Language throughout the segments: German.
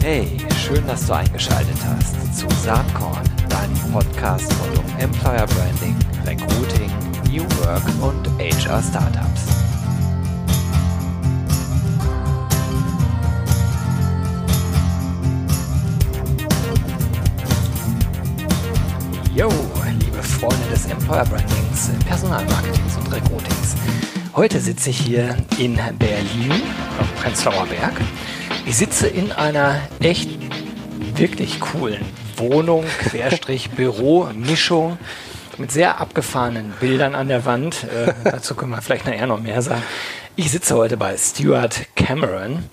Hey, schön, dass du eingeschaltet hast zu Saatkorn, deinem Podcast rund um Employer Branding, Recruiting, New Work und HR Startups. Yo, liebe Freunde des Employer Brandings, Personalmarketings und Recruitings. Heute sitze ich hier in Berlin auf Prenzlauer Berg ich sitze in einer echt wirklich coolen Wohnung, Querstrich Büro, Mischung mit sehr abgefahrenen Bildern an der Wand. Äh, dazu können wir vielleicht nachher noch mehr sagen. Ich sitze heute bei Stuart Cameron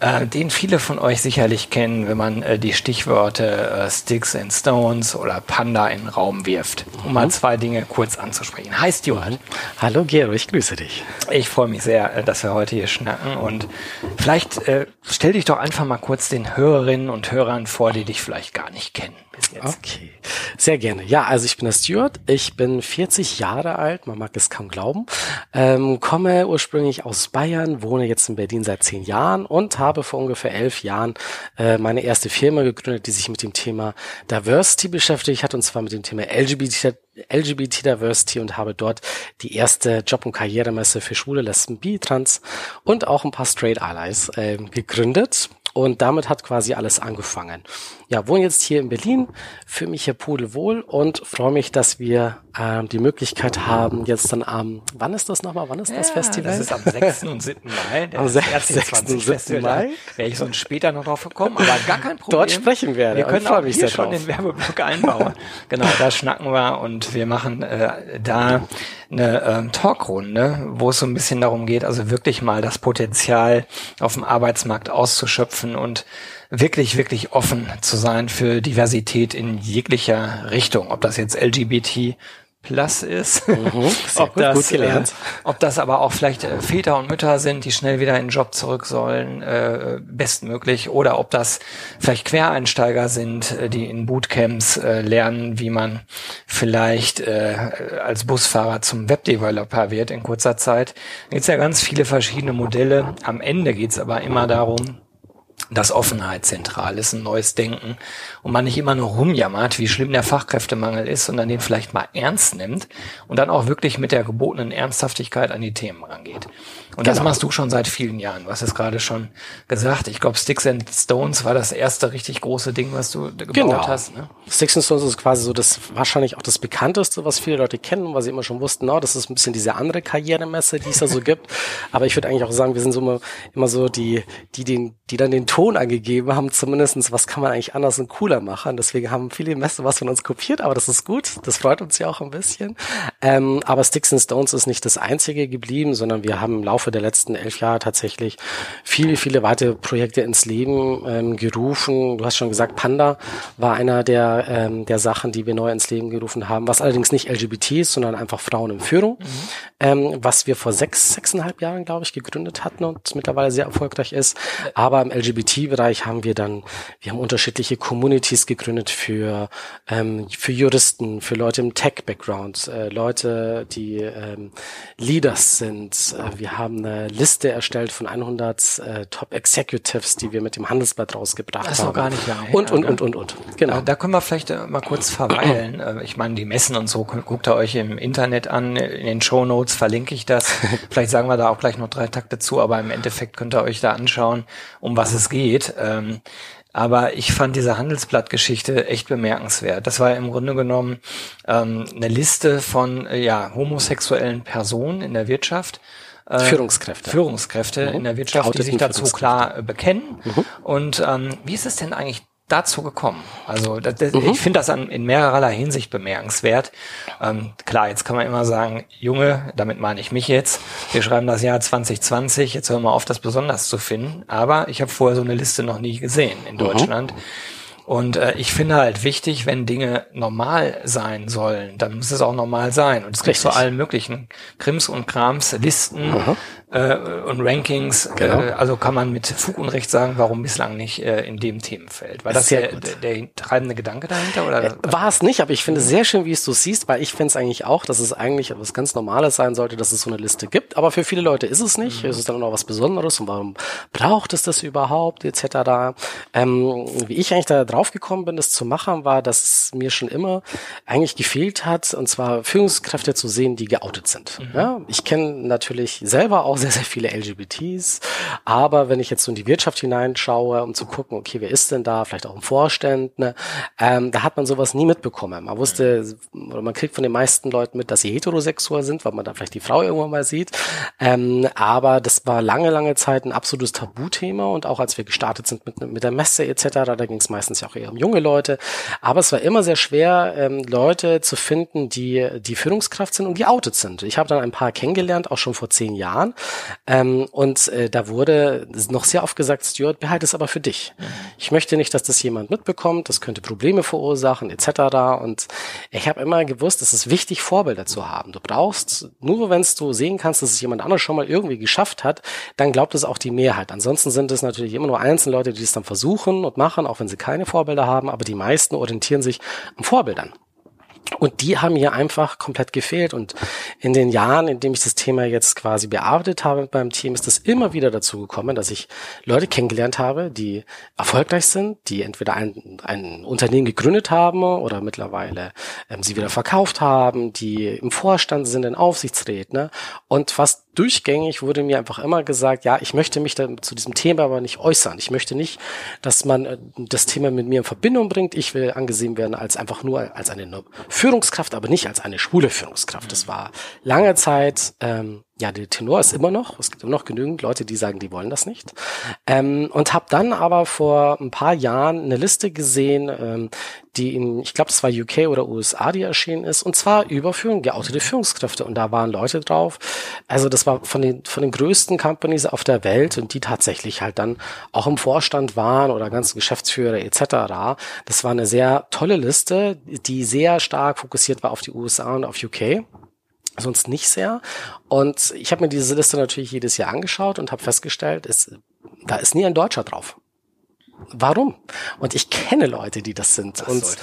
äh, den viele von euch sicherlich kennen, wenn man äh, die Stichworte äh, Sticks and Stones oder Panda in den Raum wirft, um mhm. mal zwei Dinge kurz anzusprechen. Hi Stuart. Hallo Gero, ich grüße dich. Ich freue mich sehr, äh, dass wir heute hier schnacken und vielleicht äh, stell dich doch einfach mal kurz den Hörerinnen und Hörern vor, die dich vielleicht gar nicht kennen bis jetzt. Okay, sehr gerne. Ja, also ich bin der Stuart, ich bin 40 Jahre alt, man mag es kaum glauben, ähm, komme ursprünglich aus Bayern, wohne jetzt in Berlin seit zehn Jahren und habe vor ungefähr elf Jahren äh, meine erste Firma gegründet, die sich mit dem Thema Diversity beschäftigt hat und zwar mit dem Thema LGBT LGBT Diversity und habe dort die erste Job- und Karrieremesse für Schwule, Lesben, Bi, Trans und auch ein paar Straight Allies äh, gegründet. Und damit hat quasi alles angefangen. Ja, wohne jetzt hier in Berlin, fühle mich hier pudelwohl und freue mich, dass wir ähm, die Möglichkeit haben, jetzt dann am, wann ist das nochmal, wann ist ja, das Festival? Das ist am 6. und 7. Mai. Der am 6. 6. und 7. Mai. Wäre ich so später noch drauf gekommen, aber gar kein Problem. Dort sprechen wir. Wir können auch hier schon den Werbeblock einbauen. genau, da schnacken wir und wir machen äh, da eine ähm, Talkrunde, wo es so ein bisschen darum geht, also wirklich mal das Potenzial auf dem Arbeitsmarkt auszuschöpfen und wirklich, wirklich offen zu sein für Diversität in jeglicher Richtung. Ob das jetzt LGBT Plus ist. Mhm, ob, gut, das, gut. Äh, ob das aber auch vielleicht äh, Väter und Mütter sind, die schnell wieder in den Job zurück sollen, äh, bestmöglich. Oder ob das vielleicht Quereinsteiger sind, äh, die in Bootcamps äh, lernen, wie man vielleicht äh, als Busfahrer zum Webdeveloper wird in kurzer Zeit. Da gibt ja ganz viele verschiedene Modelle. Am Ende geht's aber immer darum, dass Offenheit zentral ist, ein neues Denken und man nicht immer nur rumjammert, wie schlimm der Fachkräftemangel ist, sondern den vielleicht mal ernst nimmt und dann auch wirklich mit der gebotenen Ernsthaftigkeit an die Themen rangeht. Und genau. das machst du schon seit vielen Jahren. Du hast es gerade schon gesagt. Ich glaube, Sticks and Stones war das erste richtig große Ding, was du gebaut genau. hast. Ne? Sticks and Stones ist quasi so das wahrscheinlich auch das bekannteste, was viele Leute kennen, weil sie immer schon wussten, no, das ist ein bisschen diese andere Karrieremesse, die es da so gibt. Aber ich würde eigentlich auch sagen, wir sind so immer, immer so die, die den, die dann den Ton angegeben haben, zumindestens, was kann man eigentlich anders und cooler machen. Deswegen haben viele Messen was von uns kopiert, aber das ist gut. Das freut uns ja auch ein bisschen. Ähm, aber Sticks and Stones ist nicht das einzige geblieben, sondern wir haben im Laufe Laufe der letzten elf Jahre tatsächlich viele, viele weitere Projekte ins Leben ähm, gerufen. Du hast schon gesagt, Panda war einer der, ähm, der Sachen, die wir neu ins Leben gerufen haben, was allerdings nicht LGBT ist, sondern einfach Frauen in Führung, mhm. ähm, was wir vor sechs, sechseinhalb Jahren, glaube ich, gegründet hatten und mittlerweile sehr erfolgreich ist. Aber im LGBT-Bereich haben wir dann, wir haben unterschiedliche Communities gegründet für, ähm, für Juristen, für Leute im Tech-Background, äh, Leute, die ähm, Leaders sind. Äh, wir haben eine Liste erstellt von 100 äh, Top Executives, die wir mit dem Handelsblatt rausgebracht das haben. Das gar nicht lange Und, und, und, und, und. Genau. Da können wir vielleicht äh, mal kurz verweilen. Äh, ich meine, die Messen und so guckt ihr euch im Internet an. In den Show Notes verlinke ich das. vielleicht sagen wir da auch gleich noch drei Takte zu, aber im Endeffekt könnt ihr euch da anschauen, um was es geht. Ähm, aber ich fand diese Handelsblattgeschichte echt bemerkenswert. Das war im Grunde genommen ähm, eine Liste von äh, ja, homosexuellen Personen in der Wirtschaft äh, Führungskräfte. Führungskräfte mhm. in der Wirtschaft, die sich dazu klar äh, bekennen. Mhm. Und ähm, wie ist es denn eigentlich dazu gekommen? Also das, das, mhm. ich finde das an, in mehrerer Hinsicht bemerkenswert. Ähm, klar, jetzt kann man immer sagen, Junge, damit meine ich mich jetzt. Wir schreiben das Jahr 2020, jetzt hören wir auf, das besonders zu finden. Aber ich habe vorher so eine Liste noch nie gesehen in mhm. Und äh, ich finde halt wichtig, wenn Dinge normal sein sollen, dann muss es auch normal sein. Und es gibt zu allen möglichen Krims und Krams, Listen äh, und Rankings. Genau. Äh, also kann man mit Fug und Recht sagen, warum bislang nicht äh, in dem Themenfeld. War das der, der, der, treibende Gedanke dahinter? Oder? Äh, war es nicht, aber ich finde es sehr schön, wie es du siehst, weil ich finde es eigentlich auch, dass es eigentlich etwas ganz Normales sein sollte, dass es so eine Liste gibt. Aber für viele Leute ist es nicht. Mhm. Es ist dann auch noch was Besonderes und warum braucht es das überhaupt, etc. Ähm, wie ich eigentlich da drauf gekommen bin, das zu machen, war, dass mir schon immer eigentlich gefehlt hat, und zwar Führungskräfte zu sehen, die geoutet sind. Mhm. Ja, ich kenne natürlich selber auch sehr, sehr viele LGBTs, aber wenn ich jetzt so in die Wirtschaft hineinschaue, um zu gucken, okay, wer ist denn da, vielleicht auch im Vorstand, ne, ähm, da hat man sowas nie mitbekommen. Man wusste, oder man kriegt von den meisten Leuten mit, dass sie heterosexuell sind, weil man da vielleicht die Frau irgendwann mal sieht. Ähm, aber das war lange, lange Zeit ein absolutes Tabuthema und auch als wir gestartet sind mit, mit der Messe etc., da ging es meistens ja auch eher um junge Leute. Aber es war immer sehr schwer, ähm, Leute zu finden, die die Führungskraft sind und die outet sind. Ich habe dann ein paar kennengelernt, auch schon vor zehn Jahren. Ähm, und äh, da wurde noch sehr oft gesagt, Stuart, behalte es aber für dich. Mhm. Ich möchte nicht, dass das jemand mitbekommt, das könnte Probleme verursachen etc. Und ich habe immer gewusst, es ist wichtig, Vorbilder zu haben. Du brauchst, nur wenn du sehen kannst, dass es jemand anderes schon mal irgendwie geschafft hat, dann glaubt es auch die Mehrheit. Ansonsten sind es natürlich immer nur einzelne Leute, die es dann versuchen und machen, auch wenn sie keine Vorbilder haben, aber die meisten orientieren sich an Vorbildern. Und die haben hier einfach komplett gefehlt. Und in den Jahren, in dem ich das Thema jetzt quasi bearbeitet habe mit meinem Team, ist es immer wieder dazu gekommen, dass ich Leute kennengelernt habe, die erfolgreich sind, die entweder ein, ein Unternehmen gegründet haben oder mittlerweile ähm, sie wieder verkauft haben, die im Vorstand sind, in Aufsichtsräten. Ne? Und fast durchgängig wurde mir einfach immer gesagt, ja, ich möchte mich dann zu diesem Thema aber nicht äußern. Ich möchte nicht, dass man äh, das Thema mit mir in Verbindung bringt. Ich will angesehen werden als einfach nur als eine Führungskraft, aber nicht als eine schwule Führungskraft. Das war lange Zeit ähm, ja, der Tenor ist immer noch, es gibt immer noch genügend Leute, die sagen, die wollen das nicht. Ähm, und habe dann aber vor ein paar Jahren eine Liste gesehen, ähm, die in, ich glaube, es war UK oder USA, die erschienen ist, und zwar über Führung, geoutete Führungskräfte. Und da waren Leute drauf. Also das war von den, von den größten Companies auf der Welt und die tatsächlich halt dann auch im Vorstand waren oder ganze Geschäftsführer etc. Das war eine sehr tolle Liste, die sehr stark fokussiert war auf die USA und auf UK sonst nicht sehr. Und ich habe mir diese Liste natürlich jedes Jahr angeschaut und habe festgestellt, es, da ist nie ein Deutscher drauf. Warum? Und ich kenne Leute, die das sind. Das und sollte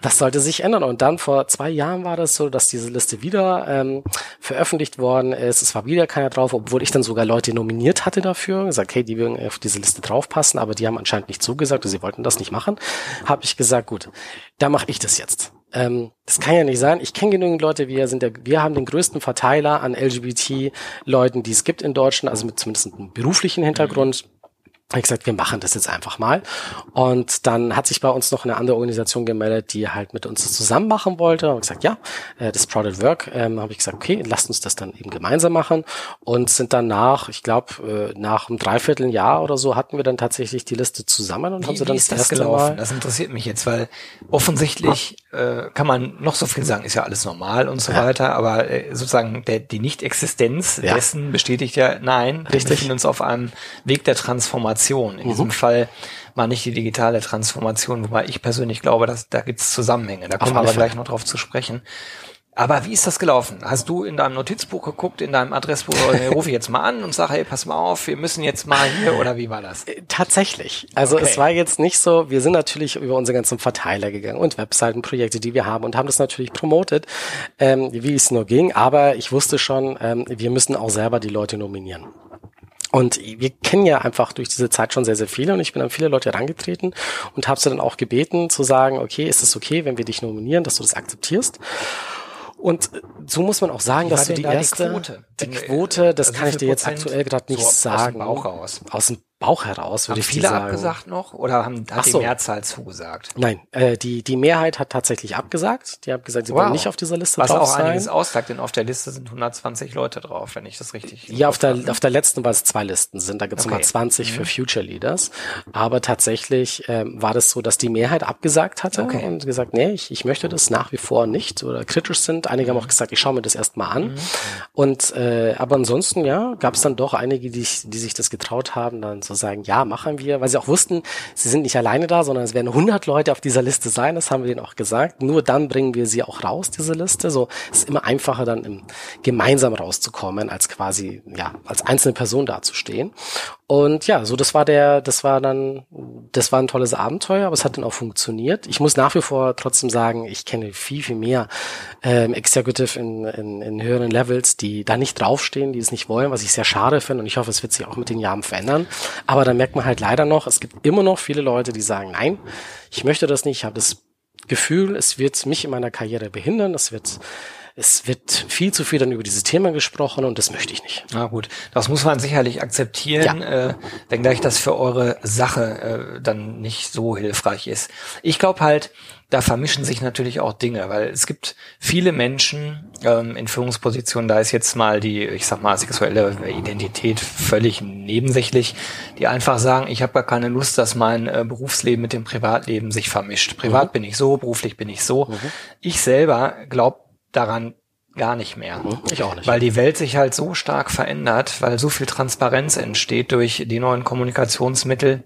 das sollte sich ändern. Und dann vor zwei Jahren war das so, dass diese Liste wieder ähm, veröffentlicht worden ist. Es war wieder keiner drauf, obwohl ich dann sogar Leute nominiert hatte dafür, gesagt, hey, die würden auf diese Liste draufpassen, aber die haben anscheinend nicht zugesagt, sie wollten das nicht machen. Habe ich gesagt, gut, da mache ich das jetzt. Ähm, das kann ja nicht sein. Ich kenne genügend Leute, wir sind der, wir haben den größten Verteiler an LGBT-Leuten, die es gibt in Deutschland, also mit zumindest einem beruflichen Hintergrund. Mhm ich gesagt, wir machen das jetzt einfach mal. Und dann hat sich bei uns noch eine andere Organisation gemeldet, die halt mit uns das zusammen machen wollte. Und gesagt, ja, äh, das Product Work, ähm, habe ich gesagt, okay, lasst uns das dann eben gemeinsam machen. Und sind dann nach, ich glaube, äh, nach einem Dreivierteljahr oder so hatten wir dann tatsächlich die Liste zusammen und wie, haben sie dann das, das gelaufen? Mal das interessiert mich jetzt, weil offensichtlich äh, kann man noch so viel sagen, ist ja alles normal und so ja. weiter, aber äh, sozusagen der, die Nicht-Existenz ja. dessen bestätigt ja, nein, Richtig. wir befinden uns auf einem Weg der Transformation Transformation. In mhm. diesem Fall mal nicht die digitale Transformation, wobei ich persönlich glaube, dass da gibt es Zusammenhänge. Da kommen wir aber gleich noch drauf zu sprechen. Aber wie ist das gelaufen? Hast du in deinem Notizbuch geguckt, in deinem Adressbuch, oder rufe ich jetzt mal an und sage, hey, pass mal auf, wir müssen jetzt mal hier, oder wie war das? Äh, tatsächlich. Also okay. es war jetzt nicht so, wir sind natürlich über unsere ganzen Verteiler gegangen und Webseitenprojekte, die wir haben und haben das natürlich promotet, ähm, wie es nur ging. Aber ich wusste schon, ähm, wir müssen auch selber die Leute nominieren. Und wir kennen ja einfach durch diese Zeit schon sehr, sehr viele und ich bin an viele Leute herangetreten und habe sie dann auch gebeten zu sagen, okay, ist es okay, wenn wir dich nominieren, dass du das akzeptierst? Und so muss man auch sagen, Wie dass du die da erste die Quote, die Quote das also kann ich dir jetzt aktuell gerade nicht so sagen. Aus dem Bauch raus. Aus dem Bauch heraus, würde ich viele sagen. abgesagt noch oder haben, hat so. die Mehrzahl zugesagt? Nein, äh, die, die Mehrheit hat tatsächlich abgesagt. Die haben gesagt, sie wow. wollen nicht auf dieser Liste Was drauf auch sein. einiges aussagt, denn auf der Liste sind 120 Leute drauf, wenn ich das richtig Ja, auf der, auf der letzten, weil es zwei Listen sind, da gibt es okay. nochmal 20 mhm. für Future Leaders. Aber tatsächlich ähm, war das so, dass die Mehrheit abgesagt hatte okay. und gesagt, nee, ich, ich möchte das nach wie vor nicht oder kritisch sind. Einige mhm. haben auch gesagt, ich schaue mir das erstmal an. Mhm. Und äh, aber ansonsten, ja, gab es dann doch einige, die, die sich das getraut haben, dann zu sagen, ja, machen wir, weil sie auch wussten, sie sind nicht alleine da, sondern es werden 100 Leute auf dieser Liste sein, das haben wir denen auch gesagt. Nur dann bringen wir sie auch raus, diese Liste. So ist immer einfacher dann im, gemeinsam rauszukommen, als quasi, ja, als einzelne Person dazustehen. Und ja, so das war der, das war dann, das war ein tolles Abenteuer, aber es hat dann auch funktioniert. Ich muss nach wie vor trotzdem sagen, ich kenne viel, viel mehr ähm, Executive in, in, in höheren Levels, die da nicht draufstehen, die es nicht wollen, was ich sehr schade finde und ich hoffe, es wird sich auch mit den Jahren verändern. Aber da merkt man halt leider noch, es gibt immer noch viele Leute, die sagen, nein, ich möchte das nicht, ich habe das Gefühl, es wird mich in meiner Karriere behindern, es wird es wird viel zu viel dann über dieses Thema gesprochen und das möchte ich nicht. Na gut, das muss man sicherlich akzeptieren, ja. äh, wenngleich das für eure Sache äh, dann nicht so hilfreich ist. Ich glaube halt, da vermischen sich natürlich auch Dinge, weil es gibt viele Menschen ähm, in Führungspositionen, da ist jetzt mal die, ich sag mal, sexuelle Identität völlig nebensächlich, die einfach sagen, ich habe gar keine Lust, dass mein äh, Berufsleben mit dem Privatleben sich vermischt. Privat mhm. bin ich so, beruflich bin ich so. Mhm. Ich selber glaube daran gar nicht mehr. Hm, ich auch nicht. Weil die Welt sich halt so stark verändert, weil so viel Transparenz entsteht durch die neuen Kommunikationsmittel,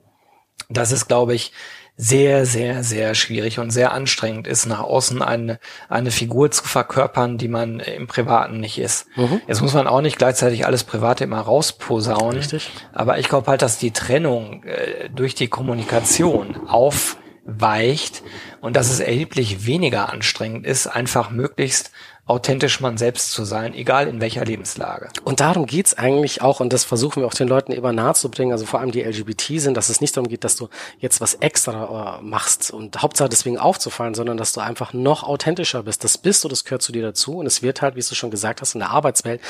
dass es, glaube ich, sehr, sehr, sehr schwierig und sehr anstrengend ist, nach außen eine, eine Figur zu verkörpern, die man im Privaten nicht ist. Mhm. Jetzt muss man auch nicht gleichzeitig alles Private immer rausposaunen. Richtig. Aber ich glaube halt, dass die Trennung äh, durch die Kommunikation aufweicht und dass es erheblich weniger anstrengend ist, einfach möglichst authentisch man selbst zu sein, egal in welcher Lebenslage. Und darum geht's eigentlich auch, und das versuchen wir auch den Leuten immer nahezubringen, also vor allem die LGBT sind, dass es nicht darum geht, dass du jetzt was extra äh, machst und Hauptsache deswegen aufzufallen, sondern dass du einfach noch authentischer bist. Das bist du, das gehört zu dir dazu und es wird halt, wie du schon gesagt hast, in der Arbeitswelt,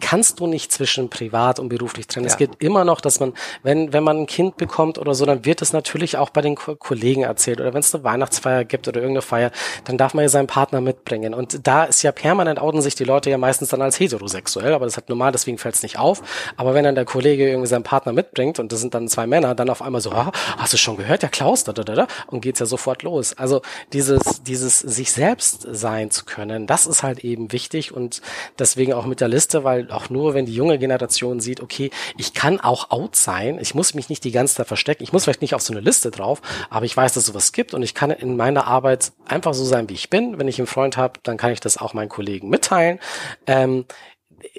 kannst du nicht zwischen privat und beruflich trennen. Ja. Es geht immer noch, dass man, wenn, wenn man ein Kind bekommt oder so, dann wird es natürlich auch bei den Kollegen erzählt oder wenn es eine Weihnachtsfeier gibt oder irgendeine Feier, dann darf man ja seinen Partner mitbringen und da ist ja permanent outen sich die Leute ja meistens dann als heterosexuell, aber das hat normal, deswegen fällt es nicht auf. Aber wenn dann der Kollege irgendwie seinen Partner mitbringt und das sind dann zwei Männer, dann auf einmal so, ah, hast du schon gehört, ja Klaus, da, da, da, da, und geht's ja sofort los. Also dieses, dieses sich selbst sein zu können, das ist halt eben wichtig und deswegen auch mit der Liste, weil auch nur, wenn die junge Generation sieht, okay, ich kann auch out sein, ich muss mich nicht die ganze Zeit verstecken, ich muss vielleicht nicht auf so eine Liste drauf, aber ich weiß, dass sowas gibt und ich kann in meiner Arbeit einfach so sein, wie ich bin. Wenn ich einen Freund habe, dann kann ich das auch meinen Kollegen mitteilen. Ähm,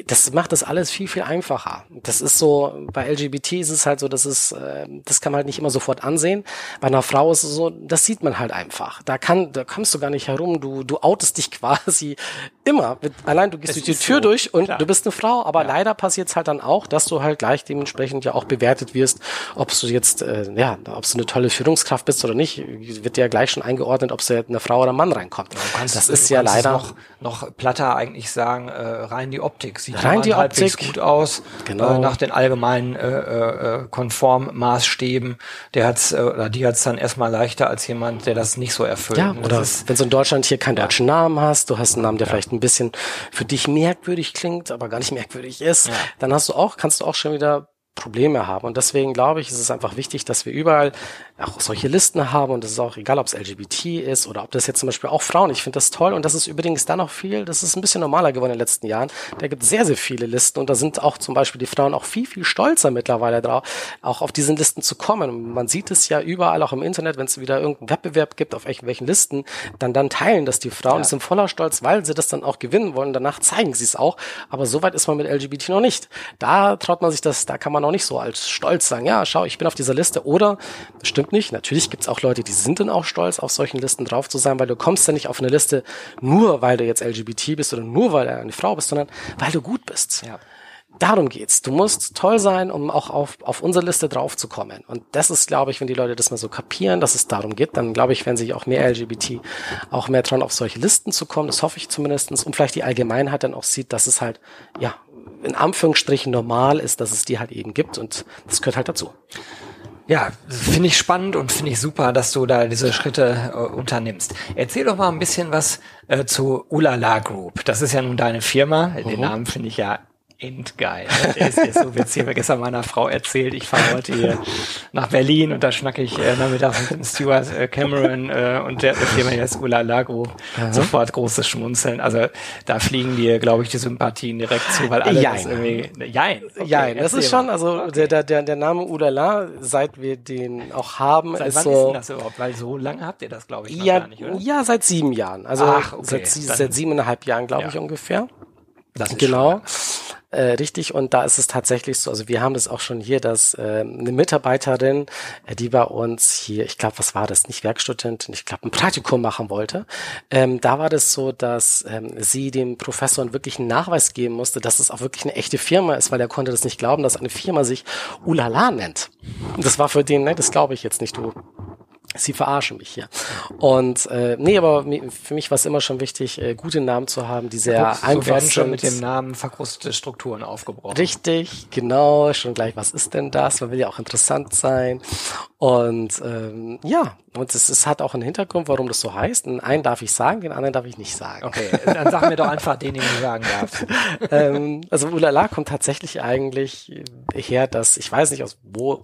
das macht das alles viel, viel einfacher. Das ist so, bei LGBT ist es halt so, dass es, äh, das kann man halt nicht immer sofort ansehen. Bei einer Frau ist es so, das sieht man halt einfach. Da kann, da kommst du gar nicht herum. Du, du outest dich quasi immer. Mit, allein du gehst durch die Tür so, durch und klar. du bist eine Frau. Aber ja. leider passiert es halt dann auch, dass du halt gleich dementsprechend ja auch bewertet wirst, ob du jetzt, äh, ja, ob du eine tolle Führungskraft bist oder nicht, wird dir ja gleich schon eingeordnet, ob du eine Frau oder ein Mann reinkommt. Ja, kannst, das ist ja leider noch, noch platter eigentlich sagen, äh, rein die Optik sieht Rein die Optik gut aus, genau. Äh, nach den allgemeinen äh, äh, Konformmaßstäben. Der hat's äh, oder die hat's dann erstmal leichter als jemand, der das nicht so erfüllt. Ja, oder wenn du in Deutschland hier keinen deutschen Namen hast, du hast einen Namen, der ja. vielleicht ein bisschen für dich merkwürdig klingt, aber gar nicht merkwürdig ist, ja. dann hast du auch, kannst du auch schon wieder Probleme haben. Und deswegen glaube ich, ist es einfach wichtig, dass wir überall auch solche Listen haben und es ist auch egal, ob es LGBT ist oder ob das jetzt zum Beispiel auch Frauen. Ich finde das toll und das ist übrigens dann auch viel, das ist ein bisschen normaler geworden in den letzten Jahren. Da gibt es sehr, sehr viele Listen und da sind auch zum Beispiel die Frauen auch viel, viel stolzer mittlerweile drauf, auch auf diesen Listen zu kommen. Und man sieht es ja überall auch im Internet, wenn es wieder irgendeinen Wettbewerb gibt, auf welchen Listen, dann dann teilen das die Frauen, ja. sind voller Stolz, weil sie das dann auch gewinnen wollen. Danach zeigen sie es auch. Aber so weit ist man mit LGBT noch nicht. Da traut man sich das, da kann man auch nicht so als stolz sagen, ja, schau, ich bin auf dieser Liste. Oder, das stimmt nicht, natürlich gibt's auch Leute, die sind dann auch stolz, auf solchen Listen drauf zu sein, weil du kommst ja nicht auf eine Liste nur, weil du jetzt LGBT bist oder nur, weil du eine Frau bist, sondern weil du gut bist. Ja. Darum geht's. Du musst toll sein, um auch auf, auf unsere Liste draufzukommen. Und das ist, glaube ich, wenn die Leute das mal so kapieren, dass es darum geht, dann glaube ich, werden sich auch mehr LGBT auch mehr dran auf solche Listen zu kommen. Das hoffe ich zumindestens Und vielleicht die Allgemeinheit dann auch sieht, dass es halt, ja, in Anführungsstrichen normal ist, dass es die halt eben gibt und das gehört halt dazu. Ja, finde ich spannend und finde ich super, dass du da diese Schritte äh, unternimmst. Erzähl doch mal ein bisschen was äh, zu Ulala Group. Das ist ja nun deine Firma. Den mhm. Namen finde ich ja endgeil. ist, ist so witzig. Ich habe gestern meiner Frau erzählt, ich fahre heute hier nach Berlin und da schnacke ich äh, nachmittags mit dem Stuart äh, Cameron äh, und der, Firma jetzt Ula Lago. Mhm. Sofort großes Schmunzeln. Also da fliegen dir, glaube ich, die Sympathien direkt zu, weil alle Jein. das irgendwie. Jein. Okay, Jein, das ist schon, also okay. der, der, der Name Ulala, seit wir den auch haben, seit ist wann so. Ist denn das überhaupt? Weil so lange habt ihr das, glaube ich, noch ja, gar nicht, oder? Ja, seit sieben Jahren. Also Ach, okay. seit, seit siebeneinhalb Jahren, glaube Ja. ich, ungefähr. Das ist Genau. Äh, richtig, und da ist es tatsächlich so, also wir haben das auch schon hier, dass äh, eine Mitarbeiterin, äh, die bei uns hier, ich glaube, was war das, nicht Werkstudentin, ich glaube, ein Praktikum machen wollte, ähm, da war das so, dass ähm, sie dem Professor wirklich einen Nachweis geben musste, dass es auch wirklich eine echte Firma ist, weil er konnte das nicht glauben, dass eine Firma sich Ulala nennt. Das war für den, ne, das glaube ich jetzt nicht, du Sie verarschen mich hier. Und äh, nee, aber für mich war es immer schon wichtig, äh, gute Namen zu haben, die sehr so einfach werden schon sind. mit dem Namen verkrustete Strukturen aufgebrochen. Richtig, genau, schon gleich, was ist denn das? Man will ja auch interessant sein. Und ähm, ja, und es, es hat auch einen Hintergrund, warum das so heißt. Den einen darf ich sagen, den anderen darf ich nicht sagen. Okay, dann sag mir doch einfach den, den du sagen darfst. ähm, also Ulala kommt tatsächlich eigentlich her, dass ich weiß nicht aus wo,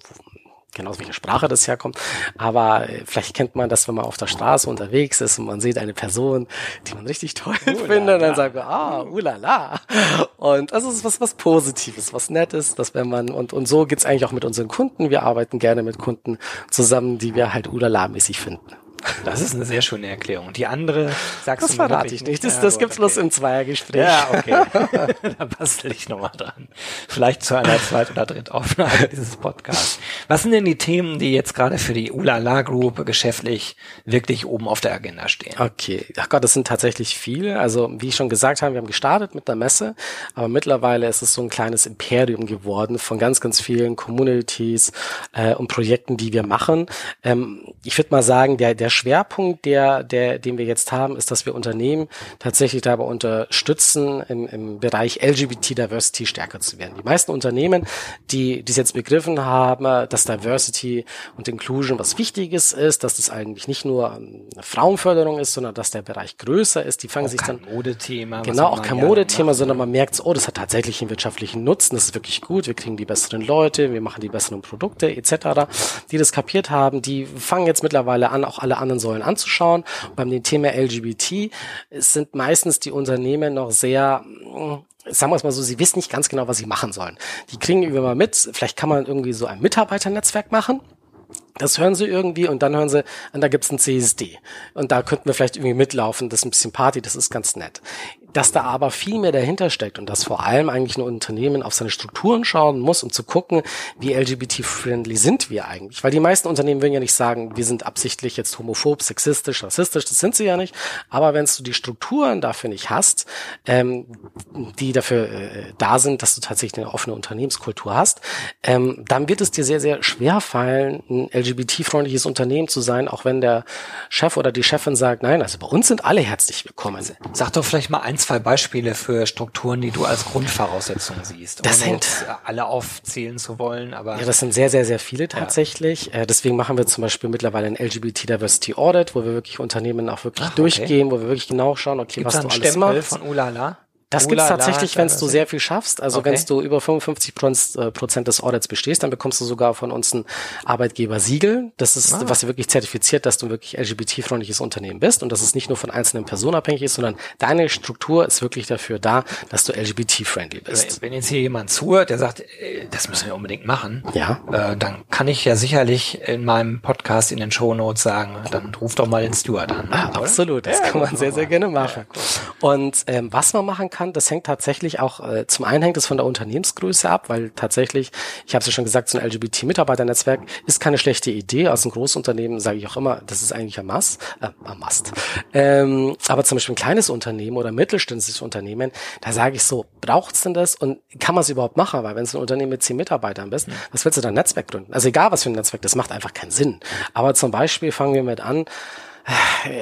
genau aus welcher Sprache das herkommt, aber äh, vielleicht kennt man das, wenn man auf der Straße unterwegs ist und man sieht eine Person, die man richtig toll findet, und dann sagt man, ah, ulala. Und das ist was, was Positives, was Nettes, dass wenn man, und, und so geht's eigentlich auch mit unseren Kunden. Wir arbeiten gerne mit Kunden zusammen, die wir halt ulala-mäßig finden. Das ist eine sehr schöne Erklärung. Die andere sagst Das du verrate ich nicht. Das, das gibt's bloß okay. im Zweiergespräch. Ja, okay. da bastel ich nochmal dran. Vielleicht zu einer Zweit- oder Drittaufnahme dieses Podcasts. Was sind denn die Themen, die jetzt gerade für die Ulala Group geschäftlich wirklich oben auf der Agenda stehen? Okay, ach Gott, das sind tatsächlich viele. Also wie ich schon gesagt habe, wir haben gestartet mit einer Messe, aber mittlerweile ist es so ein kleines Imperium geworden von ganz, ganz vielen Communities äh, und Projekten, die wir machen. Ähm, ich würde mal sagen, der, der Schwerpunkt, der, der, den wir jetzt haben, ist, dass wir Unternehmen tatsächlich dabei unterstützen, im, im Bereich LGBT Diversity stärker zu werden. Die meisten Unternehmen, die es jetzt begriffen haben, dass Diversity und Inclusion was Wichtiges ist, dass das eigentlich nicht nur ähm, eine Frauenförderung ist, sondern dass der Bereich größer ist, die fangen sich dann kein Modethema. was Genau, auch kein Modethema, sondern ne? man merkt, oh, das hat tatsächlich einen wirtschaftlichen Nutzen, das ist wirklich gut, wir kriegen die besseren Leute, wir machen die besseren Produkte etc., die das kapiert haben, die fangen jetzt mittlerweile an, auch alle anderen Säulen anzuschauen. Und beim Thema LGBT sind meistens die Unternehmen noch sehr mh, sagen wir es mal so, sie wissen nicht ganz genau, was sie machen sollen. Die kriegen irgendwie mal mit, vielleicht kann man irgendwie so ein Mitarbeiternetzwerk machen. Das hören sie irgendwie und dann hören sie, und da gibt's ein CSD. Und da könnten wir vielleicht irgendwie mitlaufen, das ist ein bisschen Party, das ist ganz nett. Dass da aber viel mehr dahinter steckt und dass vor allem eigentlich ein Unternehmen auf seine Strukturen schauen muss, um zu gucken, wie LGBT-friendly sind wir eigentlich. Weil die meisten Unternehmen würden ja nicht sagen, wir sind absichtlich jetzt homophob, sexistisch, rassistisch, das sind sie ja nicht. Aber wenn du die Strukturen dafür nicht hast, ähm, die dafür äh, da sind, dass du tatsächlich eine offene Unternehmenskultur hast, ähm, dann wird es dir sehr, sehr schwer fallen, ein LGBT-freundliches Unternehmen zu sein, auch wenn der Chef oder die Chefin sagt, nein, also bei uns sind alle herzlich willkommen. Sag doch vielleicht mal ein, zwei Beispiele für Strukturen, die du als Grundvoraussetzung siehst. Das hängt- jetzt alle aufzählen zu wollen, aber Ja, das sind sehr, sehr, sehr viele tatsächlich. Äh, deswegen machen wir zum Beispiel mittlerweile ein LGBT Diversity Audit, wo wir wirklich Unternehmen auch wirklich Ach, okay. durchgehen, wo wir wirklich genau schauen, okay, gibt's was du alles Stempel machst. von Ulala? Das gibt's Ulala, tatsächlich, wenn du sehr viel schaffst. Also Okay. wenn du über 55 Prozent äh, Prozent des Audits bestehst, dann bekommst du sogar von uns ein Arbeitgeber-Siegel. Das ist, Ah. was wirklich zertifiziert, dass du ein wirklich LGBT-freundliches Unternehmen bist und dass es nicht nur von einzelnen Personen abhängig ist, sondern deine Struktur ist wirklich dafür da, dass du LGBT-friendly bist. Wenn jetzt hier jemand zuhört, der sagt, äh, das müssen wir unbedingt machen, Ja. äh, dann kann ich ja sicherlich in meinem Podcast in den Shownotes sagen, dann ruf doch mal den Steward an. Ah, absolut, das Ja, kann man sehr, sehr gerne machen. Und ähm, was man machen kann, das hängt tatsächlich auch, äh, zum einen hängt es von der Unternehmensgröße ab, weil tatsächlich, ich habe es ja schon gesagt, so ein LGBT-Mitarbeiternetzwerk ist keine schlechte Idee. Aus einem Großunternehmen sage ich auch immer, das ist eigentlich ein Must. Äh, ein Must. Ähm, aber zum Beispiel ein kleines Unternehmen oder mittelständisches Unternehmen, da sage ich so, braucht's denn das und kann man es überhaupt machen? Weil wenn du ein Unternehmen mit zehn Mitarbeitern bist, was willst du da ein Netzwerk gründen? Also egal was für ein Netzwerk, das macht einfach keinen Sinn. Aber zum Beispiel fangen wir mit an,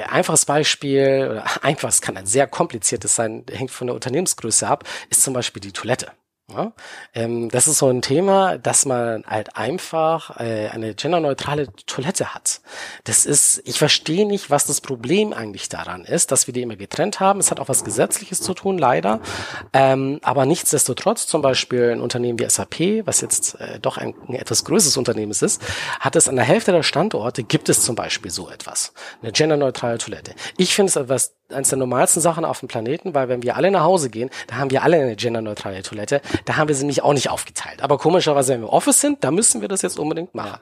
einfaches Beispiel, oder einfach, es kann ein sehr kompliziertes sein, hängt von der Unternehmensgröße ab, ist zum Beispiel die Toilette. Ja? Ähm, das ist so ein Thema, dass man halt einfach äh, eine genderneutrale Toilette hat. Das ist, ich verstehe nicht, was das Problem eigentlich daran ist, dass wir die immer getrennt haben. Es hat auch was Gesetzliches zu tun, leider. Ähm, aber nichtsdestotrotz, zum Beispiel ein Unternehmen wie SAP, was jetzt äh, doch ein, ein, etwas größeres Unternehmen ist, hat es an der Hälfte der Standorte, gibt es zum Beispiel so etwas. Eine genderneutrale Toilette. Ich finde es etwas eines der normalsten Sachen auf dem Planeten, weil wenn wir alle nach Hause gehen, da haben wir alle eine genderneutrale Toilette. Da haben wir sie nämlich auch nicht aufgeteilt. Aber komischerweise, wenn wir Office sind, da müssen wir das jetzt unbedingt machen.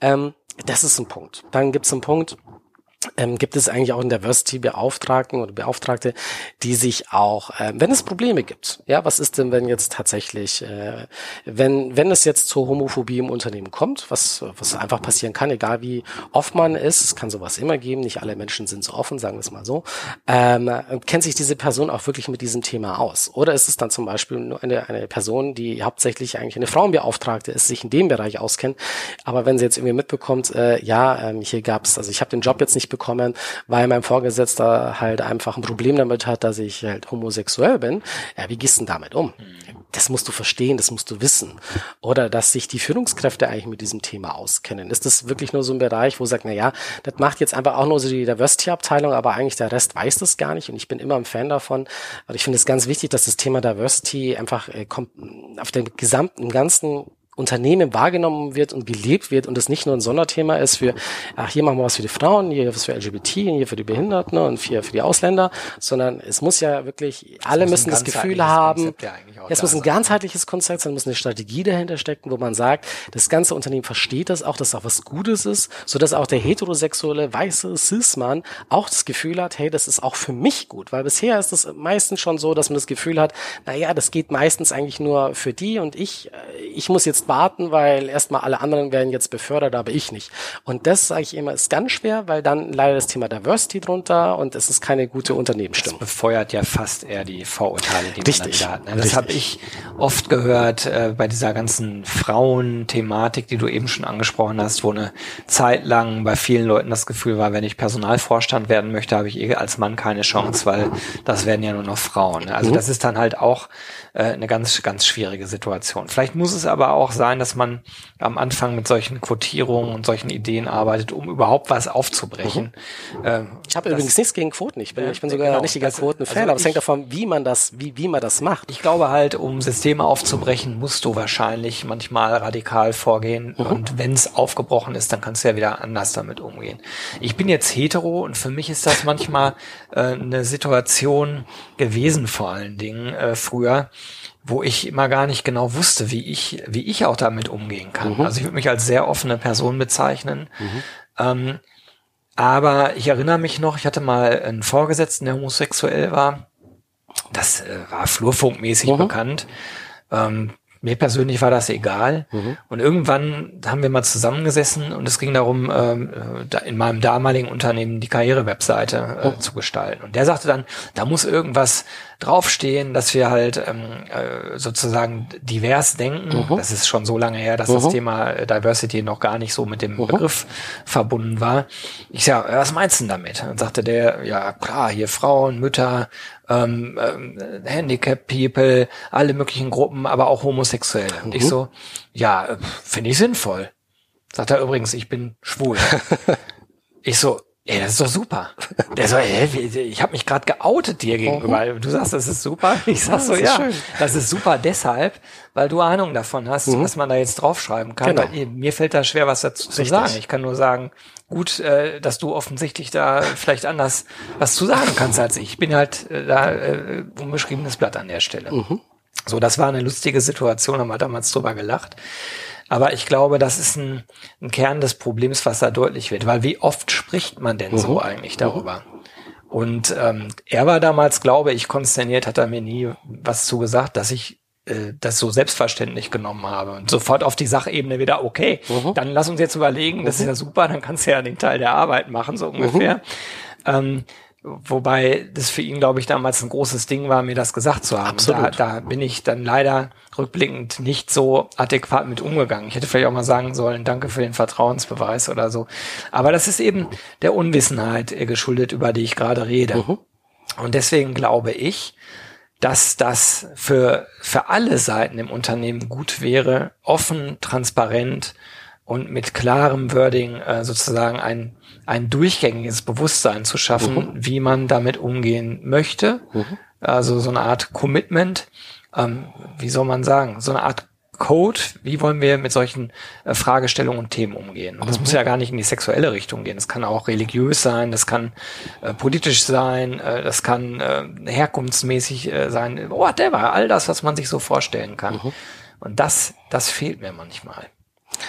Ähm, das ist ein Punkt. Dann gibt es einen Punkt, ähm, gibt es eigentlich auch einen Diversity-Beauftragten oder Beauftragte, die sich auch, äh, wenn es Probleme gibt, ja, was ist denn, wenn jetzt tatsächlich, äh, wenn, wenn es jetzt zur Homophobie im Unternehmen kommt, was, was einfach passieren kann, egal wie oft man ist, es kann sowas immer geben, nicht alle Menschen sind so offen, sagen wir es mal so, ähm, kennt sich diese Person auch wirklich mit diesem Thema aus? Oder ist es dann zum Beispiel nur eine, eine Person, die hauptsächlich eigentlich eine Frauenbeauftragte ist, sich in dem Bereich auskennt, aber wenn sie jetzt irgendwie mitbekommt, äh, ja, ähm, hier gab es, also ich habe den Job jetzt nicht bekommen, weil mein Vorgesetzter halt einfach ein Problem damit hat, dass ich halt homosexuell bin. Ja, wie gehst du denn damit um? Das musst du verstehen, das musst du wissen. Oder dass sich die Führungskräfte eigentlich mit diesem Thema auskennen. Ist das wirklich nur so ein Bereich, wo sagt, na ja, das macht jetzt einfach auch nur so die Diversity-Abteilung, aber eigentlich der Rest weiß das gar nicht. Und ich bin immer ein Fan davon. Aber ich finde es ganz wichtig, dass das Thema Diversity einfach äh, kommt, auf dem gesamten, ganzen Unternehmen wahrgenommen wird und gelebt wird und es nicht nur ein Sonderthema ist für, ach, hier machen wir was für die Frauen, hier was für LGBT, hier für die Behinderten und hier für die Ausländer, sondern es muss ja wirklich, das alle müssen das Gefühl haben, ja es muss ein ganzheitliches Konzept sein, muss eine Strategie dahinter stecken, wo man sagt, das ganze Unternehmen versteht das auch, dass es auch was Gutes ist, so dass auch der heterosexuelle, weiße Cis-Mann auch das Gefühl hat, hey, das ist auch für mich gut, weil bisher ist es meistens schon so, dass man das Gefühl hat, na ja, das geht meistens eigentlich nur für die und ich, äh, ich muss jetzt warten, weil erstmal alle anderen werden jetzt befördert, aber ich nicht. Und das sage ich immer, ist ganz schwer, weil dann leider das Thema Diversity drunter und es ist keine gute Unternehmensstimmung. Das befeuert ja fast eher die Vorurteile, die Richtig. man dann da hat. Ne? Das habe ich oft gehört äh, bei dieser ganzen Frauenthematik, die du eben schon angesprochen hast, wo eine Zeit lang bei vielen Leuten das Gefühl war, wenn ich Personalvorstand werden möchte, habe ich eh als Mann keine Chance, weil das werden ja nur noch Frauen. Ne? Also mhm. das ist dann halt auch äh, eine ganz, ganz schwierige Situation. Vielleicht muss es aber auch sein, dass man am Anfang mit solchen Quotierungen und solchen Ideen arbeitet, um überhaupt was aufzubrechen. Mhm. Äh, ich habe übrigens nichts gegen Quoten. Ich bin, ich bin sogar genau, ein richtiger Quotenfan, also aber es hängt davon, wie man das, wie, wie man das macht. Ich glaube halt, um Systeme aufzubrechen, musst du wahrscheinlich manchmal radikal vorgehen. Mhm. Und wenn es aufgebrochen ist, dann kannst du ja wieder anders damit umgehen. Ich bin jetzt hetero und für mich ist das manchmal äh, eine Situation gewesen, vor allen Dingen äh, früher, wo ich immer gar nicht genau wusste, wie ich, wie ich auch damit umgehen kann. Mhm. Also ich würde mich als sehr offene Person bezeichnen. Mhm. Ähm, aber ich erinnere mich noch, ich hatte mal einen Vorgesetzten, der homosexuell war. Das äh, war flurfunkmäßig mhm. bekannt. Ähm, mir persönlich war das egal. Mhm. Und irgendwann haben wir mal zusammengesessen und es ging darum, ähm, äh, in meinem damaligen Unternehmen die Karriere-Webseite äh, oh. zu gestalten. Und der sagte dann, da muss irgendwas draufstehen, dass wir halt ähm, äh, sozusagen divers denken. Mhm. Das ist schon so lange her, dass mhm. das Thema äh, Diversity noch gar nicht so mit dem mhm. Begriff verbunden war. Ich sag, was meinst du denn damit? Dann sagte der, ja klar, hier Frauen, Mütter, ähm, ähm, Handicap People, alle möglichen Gruppen, aber auch Homosexuelle. Und ich mhm. so, ja, äh, finde ich sinnvoll. Sagt er übrigens, ich bin schwul. ich so, Ey, das ist doch super. Der so, ey, ich habe mich gerade geoutet dir gegenüber. Du sagst, das ist super. Ich sag ja, so, ja, schön. das ist super deshalb, weil du Ahnung davon hast, mhm. was man da jetzt draufschreiben kann. Genau. Weil, mir fällt da schwer, was dazu Richtig. zu sagen. Ich kann nur sagen, gut, äh, dass du offensichtlich da vielleicht anders was zu sagen kannst als ich. Ich bin halt äh, da äh, unbeschriebenes Blatt an der Stelle. Mhm. So, das war eine lustige Situation, haben wir damals drüber gelacht. Aber ich glaube, das ist ein, ein Kern des Problems, was da deutlich wird. Weil wie oft spricht man denn mhm. so eigentlich darüber? Mhm. Und ähm, er war damals, glaube ich, konsterniert, hat er mir nie was zugesagt, dass ich äh, das so selbstverständlich genommen habe und sofort auf die Sachebene wieder, okay, mhm. dann lass uns jetzt überlegen, das ist ja super, dann kannst du ja den Teil der Arbeit machen, so ungefähr. Mhm. Ähm, Wobei das für ihn, glaube ich, damals ein großes Ding war, mir das gesagt zu haben. Absolut. Da, da bin ich dann leider rückblickend nicht so adäquat mit umgegangen. Ich hätte vielleicht auch mal sagen sollen, danke für den Vertrauensbeweis oder so. Aber das ist eben der Unwissenheit geschuldet, über die ich gerade rede. Mhm. Und deswegen glaube ich, dass das für, für alle Seiten im Unternehmen gut wäre, offen, transparent und mit klarem Wording äh, sozusagen ein, ein durchgängiges Bewusstsein zu schaffen, mhm. wie man damit umgehen möchte. Mhm. Also so eine Art Commitment, ähm, wie soll man sagen, so eine Art Code, wie wollen wir mit solchen äh, Fragestellungen und Themen umgehen. Und das mhm. muss ja gar nicht in die sexuelle Richtung gehen. Das kann auch religiös sein, das kann äh, politisch sein, äh, das kann äh, herkunftsmäßig äh, sein, whatever, all das, was man sich so vorstellen kann. Mhm. Und das, das fehlt mir manchmal.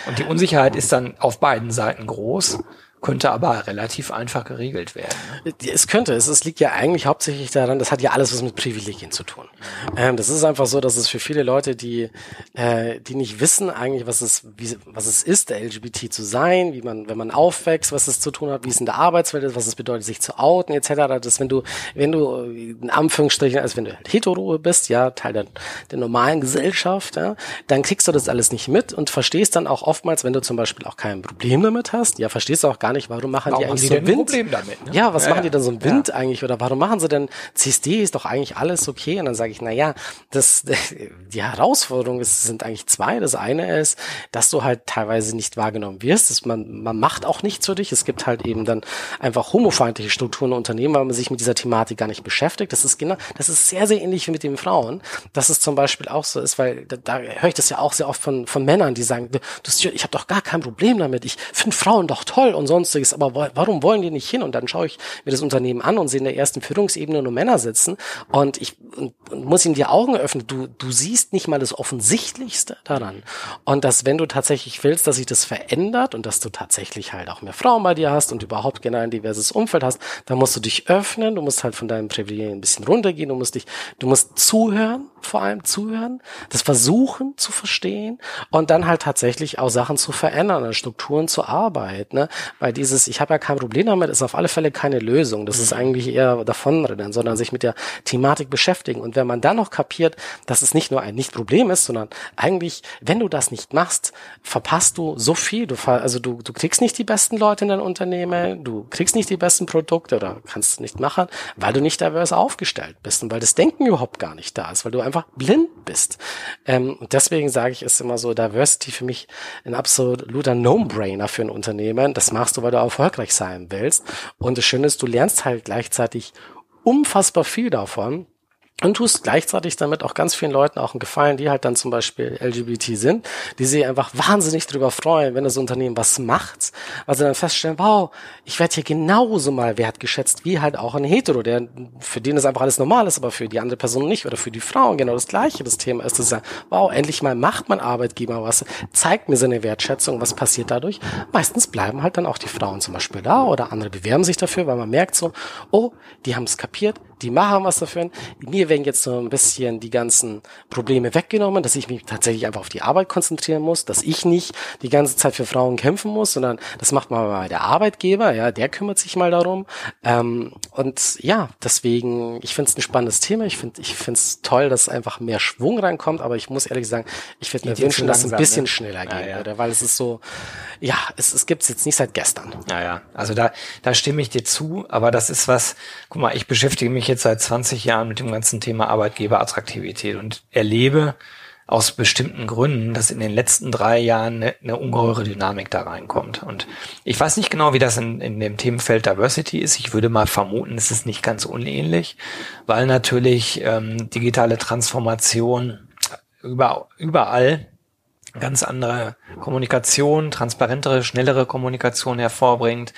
Und die Unsicherheit ist dann auf beiden Seiten groß könnte aber relativ einfach geregelt werden. Ne? Es könnte. Es, es liegt ja eigentlich hauptsächlich daran, das hat ja alles was mit Privilegien zu tun. Ähm, das ist einfach so, dass es für viele Leute, die, äh, die nicht wissen eigentlich, was es, wie, was es ist, der LGBT zu sein, wie man, wenn man aufwächst, was es zu tun hat, wie es in der Arbeitswelt ist, was es bedeutet, sich zu outen, etc. Dass wenn du, wenn du in Anführungsstrichen, also wenn du hetero bist, ja, Teil der, der normalen Gesellschaft, ja, dann kriegst du das alles nicht mit und verstehst dann auch oftmals, wenn du zum Beispiel auch kein Problem damit hast, ja, verstehst du auch gar nicht, warum machen warum die eigentlich so einen Wind? Problem damit, ne? Ja, was ja, machen ja. die dann so einen Wind ja. eigentlich? Oder warum machen sie denn CSD ist doch eigentlich alles okay? Und dann sage ich, na ja, das, die Herausforderung ist, sind eigentlich zwei. Das eine ist, dass du halt teilweise nicht wahrgenommen wirst. Dass man, man macht auch nichts für dich. Es gibt halt eben dann einfach homofeindliche Strukturen in Unternehmen, weil man sich mit dieser Thematik gar nicht beschäftigt. Das ist genau, das ist sehr, sehr ähnlich wie mit den Frauen. Dass es zum Beispiel auch so ist, weil da, da höre ich das ja auch sehr oft von, von Männern, die sagen, ich habe doch gar kein Problem damit. Ich finde Frauen doch toll und sonst sonstiges, aber warum wollen die nicht hin? Und dann schaue ich mir das Unternehmen an und sehe in der ersten Führungsebene nur Männer sitzen und ich und, und muss ihnen die Augen öffnen. Du, du siehst nicht mal das Offensichtlichste daran. Und dass, wenn du tatsächlich willst, dass sich das verändert und dass du tatsächlich halt auch mehr Frauen bei dir hast und überhaupt generell ein diverses Umfeld hast, dann musst du dich öffnen, du musst halt von deinem Privilegien ein bisschen runtergehen, du musst dich, du musst zuhören, vor allem zuhören, das versuchen zu verstehen und dann halt tatsächlich auch Sachen zu verändern, an Strukturen zu arbeiten. Ne? Weil dieses, ich habe ja kein Problem damit, ist auf alle Fälle keine Lösung. Das ist mhm. eigentlich eher davonrennen, sondern sich mit der Thematik beschäftigen. Und wenn man dann noch kapiert, dass es nicht nur ein Nicht-Problem ist, sondern eigentlich, wenn du das nicht machst, verpasst du so viel. Du, also du, du kriegst nicht die besten Leute in dein Unternehmen, du kriegst nicht die besten Produkte oder kannst es nicht machen, weil du nicht diverse aufgestellt bist und weil das Denken überhaupt gar nicht da ist, weil du einfach blind bist. Ähm, und deswegen sage ich, ist immer so Diversity für mich ein absoluter No-Brainer für ein Unternehmen. Das machst du, weil du erfolgreich sein willst. Und das Schöne ist, du lernst halt gleichzeitig unfassbar viel davon und tust gleichzeitig damit auch ganz vielen Leuten auch einen Gefallen, die halt dann zum Beispiel LGBT sind, die sich einfach wahnsinnig darüber freuen, wenn das Unternehmen was macht, weil sie dann feststellen, wow, ich werde hier genauso mal wertgeschätzt wie halt auch ein Hetero, der für den das einfach alles normal ist, aber für die andere Person nicht oder für die Frauen genau das gleiche. Das Thema ist, dass sagen, wow, endlich mal macht mein Arbeitgeber was, zeigt mir seine Wertschätzung, was passiert dadurch? Meistens bleiben halt dann auch die Frauen zum Beispiel da oder andere bewerben sich dafür, weil man merkt so, oh, die haben es kapiert, die machen was dafür. Mir werden jetzt so ein bisschen die ganzen Probleme weggenommen, dass ich mich tatsächlich einfach auf die Arbeit konzentrieren muss, dass ich nicht die ganze Zeit für Frauen kämpfen muss, sondern das macht mal der Arbeitgeber, ja, der kümmert sich mal darum. Ähm, und ja, deswegen, ich finde es ein spannendes Thema. Ich finde ich finde es toll, dass einfach mehr Schwung reinkommt, aber ich muss ehrlich sagen, ich würde mir wünschen, dass es ein bisschen ne? schneller geht, ja, ja. weil es ist so, ja, es, es gibt es jetzt nicht seit gestern. Ja, ja, also da, da stimme ich dir zu, aber das ist was, guck mal, ich beschäftige mich jetzt seit 20 Jahren mit dem ganzen Thema Arbeitgeberattraktivität und erlebe aus bestimmten Gründen, dass in den letzten drei Jahren eine, eine ungeheure Dynamik da reinkommt. Und ich weiß nicht genau, wie das in, in dem Themenfeld Diversity ist. Ich würde mal vermuten, es ist nicht ganz unähnlich, weil natürlich ähm, digitale Transformation über, überall ganz andere Kommunikation, transparentere, schnellere Kommunikation hervorbringt,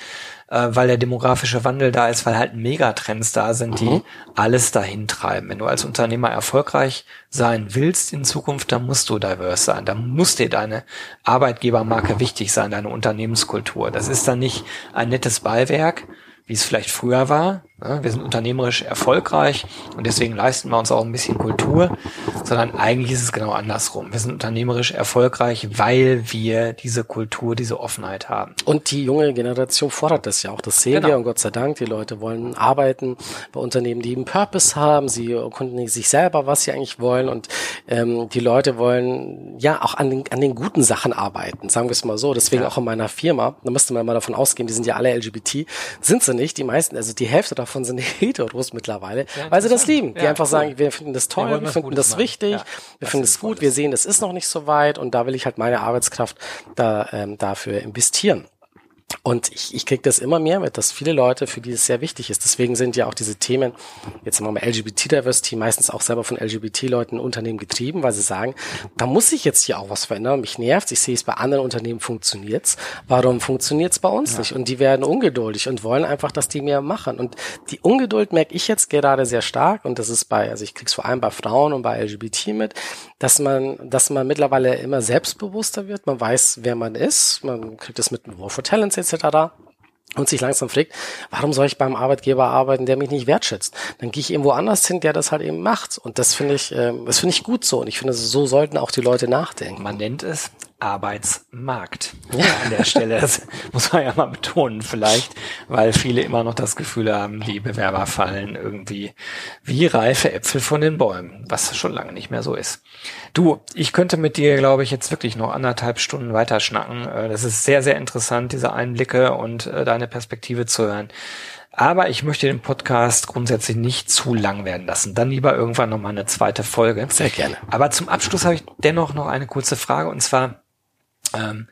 äh, weil der demografische Wandel da ist, weil halt Megatrends da sind, die mhm. alles dahin treiben. Wenn du als Unternehmer erfolgreich sein willst in Zukunft, dann musst du diverse sein. Dann muss dir deine Arbeitgebermarke wichtig sein, deine Unternehmenskultur. Das ist dann nicht ein nettes Beiwerk, wie es vielleicht früher war, wir sind unternehmerisch erfolgreich und deswegen leisten wir uns auch ein bisschen Kultur, sondern eigentlich ist es genau andersrum. Wir sind unternehmerisch erfolgreich, weil wir diese Kultur, diese Offenheit haben. Und die junge Generation fordert das ja auch. Das sehen genau. wir und Gott sei Dank. Die Leute wollen arbeiten bei Unternehmen, die einen Purpose haben. Sie erkunden sich selber, was sie eigentlich wollen und ähm, die Leute wollen ja auch an den, an den guten Sachen arbeiten, sagen wir es mal so. Deswegen ja. auch in meiner Firma, da müsste man mal davon ausgehen, die sind ja alle LGBT, sind sie nicht. Die meisten, also die Hälfte davon davon sind Heteros mittlerweile, ja, weil sie das lieben. Die ja, einfach cool. sagen, wir finden das toll, wir, wir finden das machen. wichtig, ja, wir finden es gut, wir sehen, es ist noch nicht so weit und da will ich halt meine Arbeitskraft da, ähm, dafür investieren. Und ich, ich kriege das immer mehr mit, dass viele Leute, für die es sehr wichtig ist. Deswegen sind ja auch diese Themen, jetzt wir mal LGBT-Diversity, meistens auch selber von LGBT-Leuten in Unternehmen getrieben, weil sie sagen, da muss sich jetzt hier auch was verändern. Mich nervt ich sehe es bei anderen Unternehmen funktioniert's. Warum funktioniert's bei uns ja. nicht? Und die werden ungeduldig und wollen einfach, dass die mehr machen. Und die Ungeduld merke ich jetzt gerade sehr stark. Und das ist bei, also ich krieg's vor allem bei Frauen und bei LGBT mit, dass man, dass man mittlerweile immer selbstbewusster wird. Man weiß, wer man ist. Man kriegt es mit War for Talents etc und sich langsam fragt, warum soll ich beim Arbeitgeber arbeiten, der mich nicht wertschätzt? Dann gehe ich irgendwo anders hin, der das halt eben macht. Und das finde ich, äh, das finde ich gut so. Und ich finde, so sollten auch die Leute nachdenken. Man nennt es Arbeitsmarkt. Ja. An der Stelle, das muss man ja mal betonen vielleicht, weil viele immer noch das Gefühl haben, die Bewerber fallen irgendwie wie reife Äpfel von den Bäumen, was schon lange nicht mehr so ist. Du, ich könnte mit dir, glaube ich, jetzt wirklich noch anderthalb Stunden weiterschnacken. Äh, das ist sehr, sehr interessant, diese Einblicke und äh, deine Perspektive zu hören. Aber ich möchte den Podcast grundsätzlich nicht zu lang werden lassen. Dann lieber irgendwann nochmal eine zweite Folge. Sehr gerne. Aber zum Abschluss habe ich dennoch noch eine kurze Frage und zwar, ähm,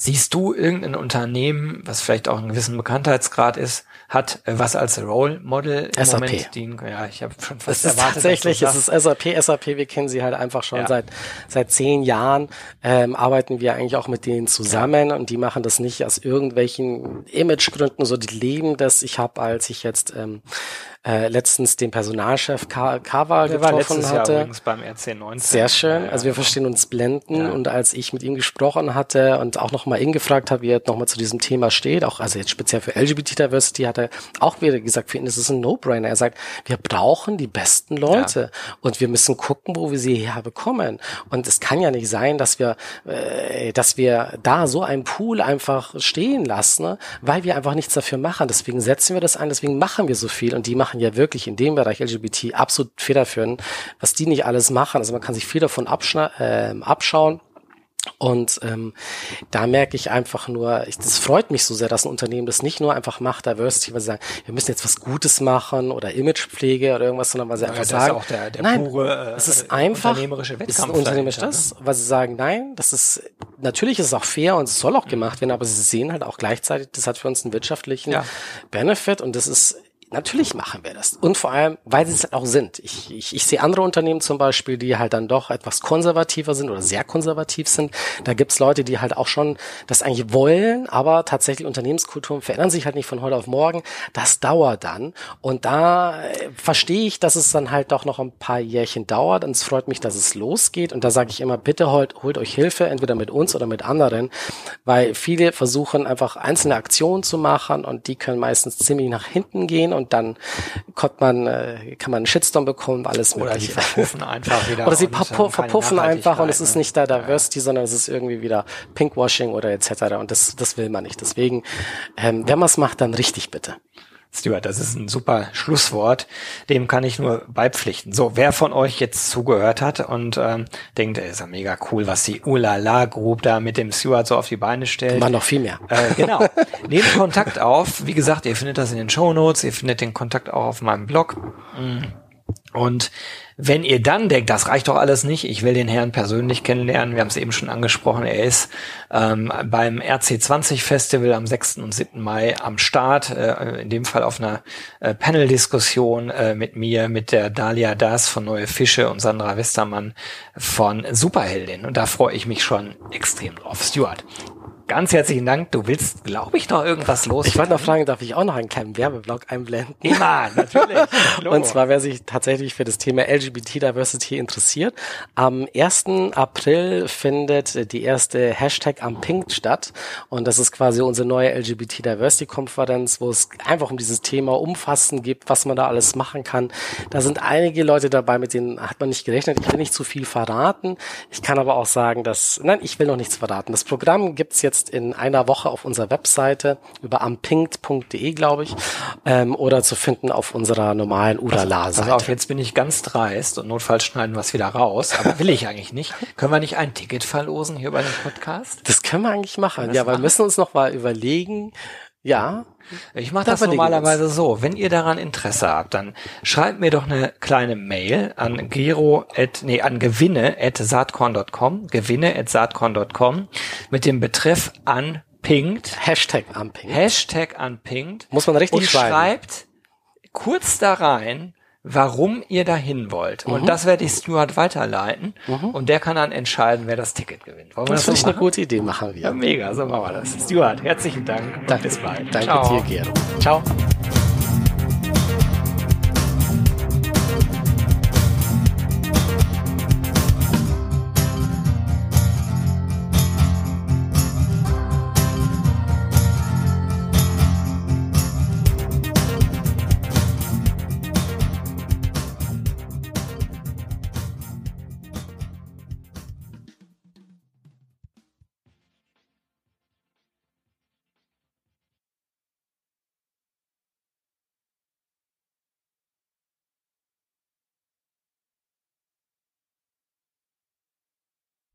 siehst du irgendein Unternehmen, was vielleicht auch einen gewissen Bekanntheitsgrad ist, hat, äh, was als Role Model im SAP. Moment dienen, ja, ich habe schon fast es erwartet. Tatsächlich, es ist SAP, SAP, wir kennen sie halt einfach schon ja. seit seit zehn Jahren, ähm, arbeiten wir eigentlich auch mit denen zusammen ja. und die machen das nicht aus irgendwelchen Imagegründen, so die leben das. Ich habe, als ich jetzt ähm, äh, letztens den Personalchef Kava getroffen war hatte. Jahr übrigens beim RC19. Sehr schön. Also wir verstehen uns blenden. Ja. Und als ich mit ihm gesprochen hatte und auch nochmal ihn gefragt habe, wie er nochmal zu diesem Thema steht, auch also jetzt speziell für LGBT Diversity, hat er auch wieder gesagt, für ihn ist es ein No-Brainer. Er sagt, wir brauchen die besten Leute ja. und wir müssen gucken, wo wir sie herbekommen. Und es kann ja nicht sein, dass wir, äh, dass wir da so einen Pool einfach stehen lassen, ne? weil wir einfach nichts dafür machen. Deswegen setzen wir das ein, deswegen machen wir so viel und die machen machen ja wirklich in dem Bereich LGBT absolut federführend, was die nicht alles machen. Also man kann sich viel davon äh, abschauen. Und ähm, da merke ich einfach nur, ich, das freut mich so sehr, dass ein Unternehmen das nicht nur einfach macht, Diversity, weil sie sagen, wir müssen jetzt was Gutes machen oder Imagepflege oder irgendwas, sondern weil sie ja, einfach sagen, ist auch der, der nein, pure, äh, es ist einfach, unternehmerische Wettkampf ist unternehmerisch das, ne? weil sie sagen, nein, das ist, natürlich ist es auch fair und es soll auch gemacht werden, aber sie sehen halt auch gleichzeitig, das hat für uns einen wirtschaftlichen ja. Benefit und das ist Natürlich machen wir das. Und vor allem, weil sie es halt auch sind. Ich, ich, ich sehe andere Unternehmen zum Beispiel, die halt dann doch etwas konservativer sind oder sehr konservativ sind. Da gibt's Leute, die halt auch schon das eigentlich wollen, aber tatsächlich Unternehmenskulturen verändern sich halt nicht von heute auf morgen. Das dauert dann. Und da äh, verstehe ich, dass es dann halt doch noch ein paar Jährchen dauert. Und es freut mich, dass es losgeht. Und da sage ich immer, bitte holt, holt euch Hilfe, entweder mit uns oder mit anderen, weil viele versuchen einfach einzelne Aktionen zu machen und die können meistens ziemlich nach hinten gehen und dann kommt man, äh, kann man einen Shitstorm bekommen, alles Oder mögliche. Oder sie verpuffen einfach wieder. Oder sie verpu verpuffen einfach und es ist nicht da Diversity, ja. sondern es ist irgendwie wieder Pinkwashing oder etc. Und das, das will man nicht. Deswegen, ähm, wenn man es macht, dann richtig bitte. Stuart, das ist ein super Schlusswort. Dem kann ich nur beipflichten. So, wer von euch jetzt zugehört hat und ähm, denkt, ey, ist ja mega cool, was die Ulala Group da mit dem Stuart so auf die Beine stellt. Man noch viel mehr. Äh, genau. Nehmt Kontakt auf. Wie gesagt, ihr findet das in den Show Notes. Ihr findet den Kontakt auch auf meinem Blog. Und wenn ihr dann denkt, das reicht doch alles nicht, ich will den Herrn persönlich kennenlernen, wir haben es eben schon angesprochen, er ist ähm, beim RC20 Festival am 6. und 7. Mai am Start, äh, in dem Fall auf einer äh, Panel-Diskussion äh, mit mir, mit der Dalia Das von Neue Fische und Sandra Westermann von Superheldin. Und da freue ich mich schon extrem drauf. Stuart, Ganz herzlichen Dank. Du willst, glaube ich, noch irgendwas los. Ich wollte noch fragen, darf ich auch noch einen kleinen Werbeblock einblenden? Immer, natürlich. Und zwar, wer sich tatsächlich für das Thema LGBT Diversity interessiert, am 1. April findet die erste Hashtag am Pink statt. Und das ist quasi unsere neue LGBT Diversity Konferenz, wo es einfach um dieses Thema umfassend gibt, was man da alles machen kann. Da sind einige Leute dabei, mit denen hat man nicht gerechnet. Ich will nicht zu viel verraten. Ich kann aber auch sagen, dass, nein, ich will noch nichts verraten. Das Programm gibt's jetzt jetzt in einer Woche auf unserer Webseite über ampinkt.de, glaube ich, ähm, oder zu finden auf unserer normalen Udala-Seite. Pass auf, jetzt bin ich ganz dreist und notfalls schneiden wir es wieder raus, aber will ich eigentlich nicht. Können wir nicht ein Ticket verlosen hier bei dem Podcast? Das können wir eigentlich machen. Ja, wir müssen uns noch mal überlegen, Ja. Ich mache das normalerweise so. Wenn ihr daran Interesse habt, dann schreibt mir doch eine kleine Mail an gero at, nee, an gewinne at saatkorn.com, gewinne at saatkorn.com mit dem Betreff anpinkt. Hashtag anpinkt. Hashtag anpinkt. Muss man richtig und schreiben. schreibt kurz da rein, warum ihr dahin wollt. Und Mhm. das werde ich Stuart weiterleiten. Und der kann dann entscheiden, wer das Ticket gewinnt. Wollen Das das, finde so ich eine gute Idee, machen wir. Ja, mega, so machen wir das. Stuart, herzlichen Dank und bis bald. Danke Ciao. dir, Gero. Ciao.